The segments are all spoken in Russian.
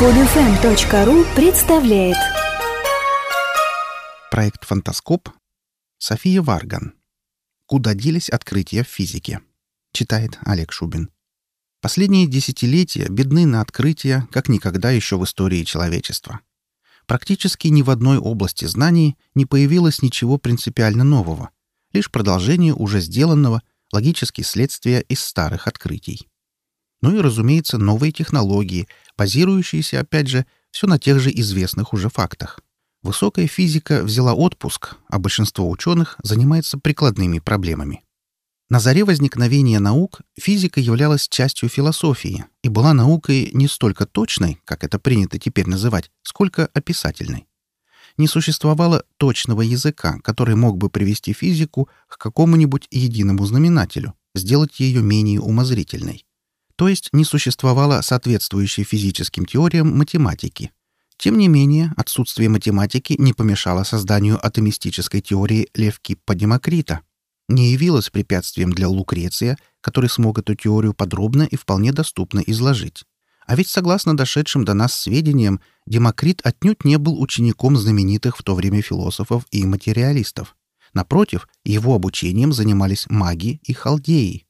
Подфм.ру представляет Проект «Фантаскоп» София Варган. Куда делись открытия в физике? Читает Олег Шубин. Последние десятилетия бедны на открытия, как никогда еще в истории человечества. Практически ни в одной области знаний не появилось ничего принципиально нового, лишь продолжение уже сделанного, логические следствия из старых открытий. Ну и, разумеется, новые технологии, базирующиеся, опять же, все на тех же известных уже фактах. Высокая физика взяла отпуск, а большинство ученых занимается прикладными проблемами. На заре возникновения наук физика являлась частью философии и была наукой не столько точной, как это принято теперь называть, сколько описательной. Не существовало точного языка, который мог бы привести физику к какому-нибудь единому знаменателю, сделать ее менее умозрительной то есть не существовало соответствующей физическим теориям математики. Тем не менее, отсутствие математики не помешало созданию атомистической теории Левкиппа-Демокрита, не явилось препятствием для Лукреция, который смог эту теорию подробно и вполне доступно изложить. А ведь, согласно дошедшим до нас сведениям, Демокрит отнюдь не был учеником знаменитых в то время философов и материалистов. Напротив, его обучением занимались маги и халдеи.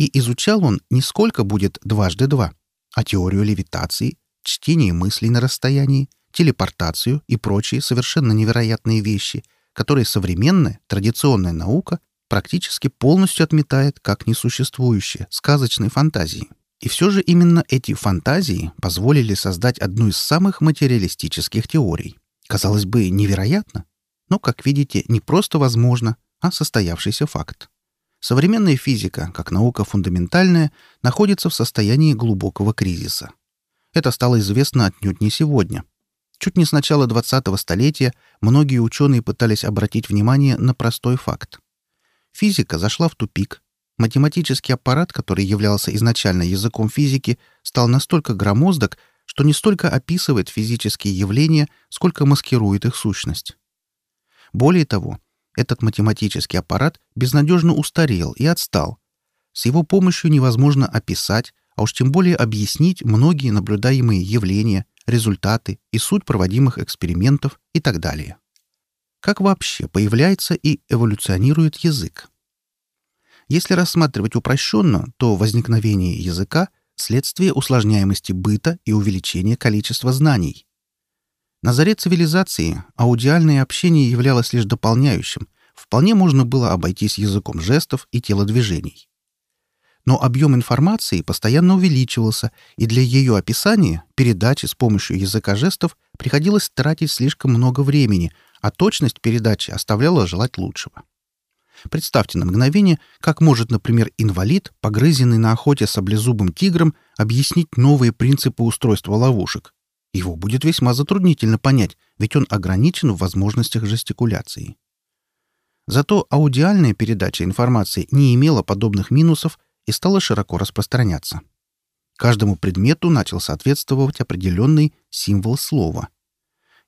И изучал он не сколько будет дважды два, а теорию левитации, чтение мыслей на расстоянии, телепортацию и прочие совершенно невероятные вещи, которые современная, традиционная наука практически полностью отметает как несуществующие, сказочные фантазии. И все же именно эти фантазии позволили создать одну из самых материалистических теорий. Казалось бы, невероятно, но, как видите, не просто возможно, а состоявшийся факт. Современная физика, как наука фундаментальная, находится в состоянии глубокого кризиса. Это стало известно отнюдь не сегодня. Чуть не с начала 20-го столетия многие ученые пытались обратить внимание на простой факт. Физика зашла в тупик. Математический аппарат, который являлся изначально языком физики, стал настолько громоздок, что не столько описывает физические явления, сколько маскирует их сущность. Более того, этот математический аппарат безнадежно устарел и отстал. С его помощью невозможно описать, а уж тем более объяснить многие наблюдаемые явления, результаты и суть проводимых экспериментов и так далее. Как вообще появляется и эволюционирует язык? Если рассматривать упрощенно, то возникновение языка — следствие усложняемости быта и увеличения количества знаний. На заре цивилизации аудиальное общение являлось лишь дополняющим, вполне можно было обойтись языком жестов и телодвижений. Но объем информации постоянно увеличивался, и для ее описания, передачи с помощью языка жестов приходилось тратить слишком много времени, а точность передачи оставляла желать лучшего. Представьте на мгновение, как может, например, инвалид, погрызенный на охоте саблезубым тигром, объяснить новые принципы устройства ловушек. Его будет весьма затруднительно понять, ведь он ограничен в возможностях жестикуляции. Зато аудиальная передача информации не имела подобных минусов и стала широко распространяться. Каждому предмету начал соответствовать определенный символ слова.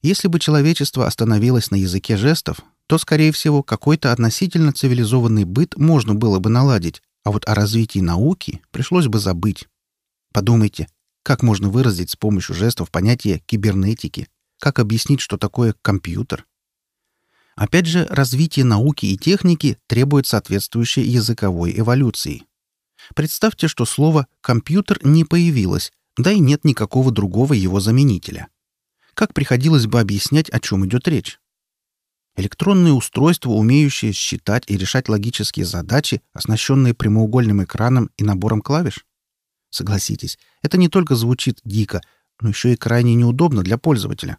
Если бы человечество остановилось на языке жестов, то, скорее всего, какой-то относительно цивилизованный быт можно было бы наладить, а вот о развитии науки пришлось бы забыть. Подумайте, как можно выразить с помощью жестов понятие кибернетики? Как объяснить, что такое компьютер? Опять же, развитие науки и техники требует соответствующей языковой эволюции. Представьте, что слово «компьютер» не появилось, да и нет никакого другого его заменителя. Как приходилось бы объяснять, о чем идет речь? Электронные устройства, умеющие считать и решать логические задачи, оснащенные прямоугольным экраном и набором клавиш? Согласитесь, это не только звучит дико, но еще и крайне неудобно для пользователя.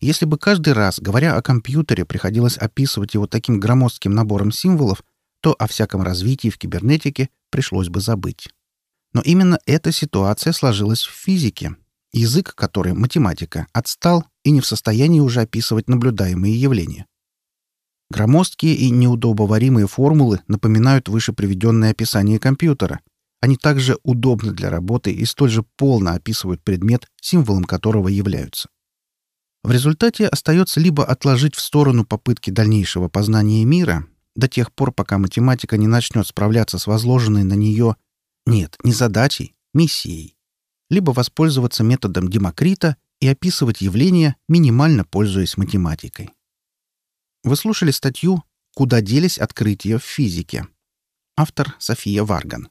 Если бы каждый раз, говоря о компьютере, приходилось описывать его таким громоздким набором символов, то о всяком развитии в кибернетике пришлось бы забыть. Но именно эта ситуация сложилась в физике. Язык, который математика, отстал и не в состоянии уже описывать наблюдаемые явления. Громоздкие и неудобоваримые формулы напоминают выше приведенное описание компьютера, они также удобны для работы и столь же полно описывают предмет, символом которого являются. В результате остается либо отложить в сторону попытки дальнейшего познания мира до тех пор, пока математика не начнет справляться с возложенной на нее, нет, не задачей, миссией. либо воспользоваться методом Демокрита и описывать явления, минимально пользуясь математикой. Вы слушали статью «Куда делись открытия в физике?» Автор София Варган.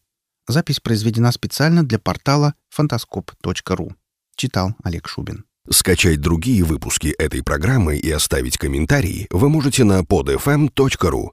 Запись произведена специально для портала фантаскоп.ру. Читал Олег Шубин. Скачать другие выпуски этой программы и оставить комментарии вы можете на podfm.ru